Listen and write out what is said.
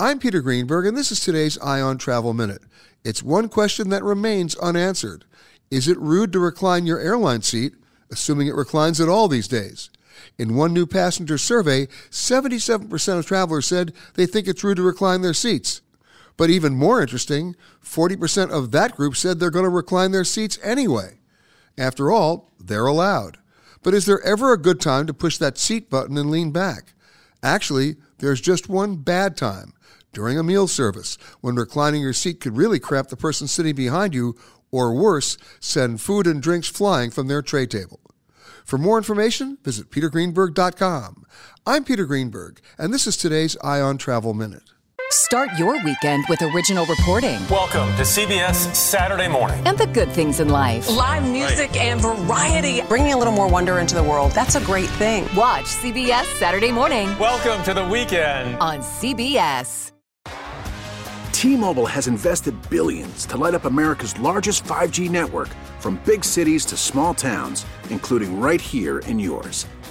I'm Peter Greenberg, and this is today's Eye on Travel Minute. It's one question that remains unanswered Is it rude to recline your airline seat, assuming it reclines at all these days? In one new passenger survey, 77% of travelers said they think it's rude to recline their seats. But even more interesting, 40% of that group said they're going to recline their seats anyway. After all, they're allowed. But is there ever a good time to push that seat button and lean back? Actually, there's just one bad time during a meal service when reclining your seat could really crap the person sitting behind you, or worse, send food and drinks flying from their tray table. For more information, visit petergreenberg.com. I'm Peter Greenberg, and this is today's Eye on Travel Minute. Start your weekend with original reporting. Welcome to CBS Saturday Morning. And the good things in life. Live music right. and variety. Bringing a little more wonder into the world. That's a great thing. Watch CBS Saturday Morning. Welcome to the weekend on CBS. T Mobile has invested billions to light up America's largest 5G network from big cities to small towns, including right here in yours.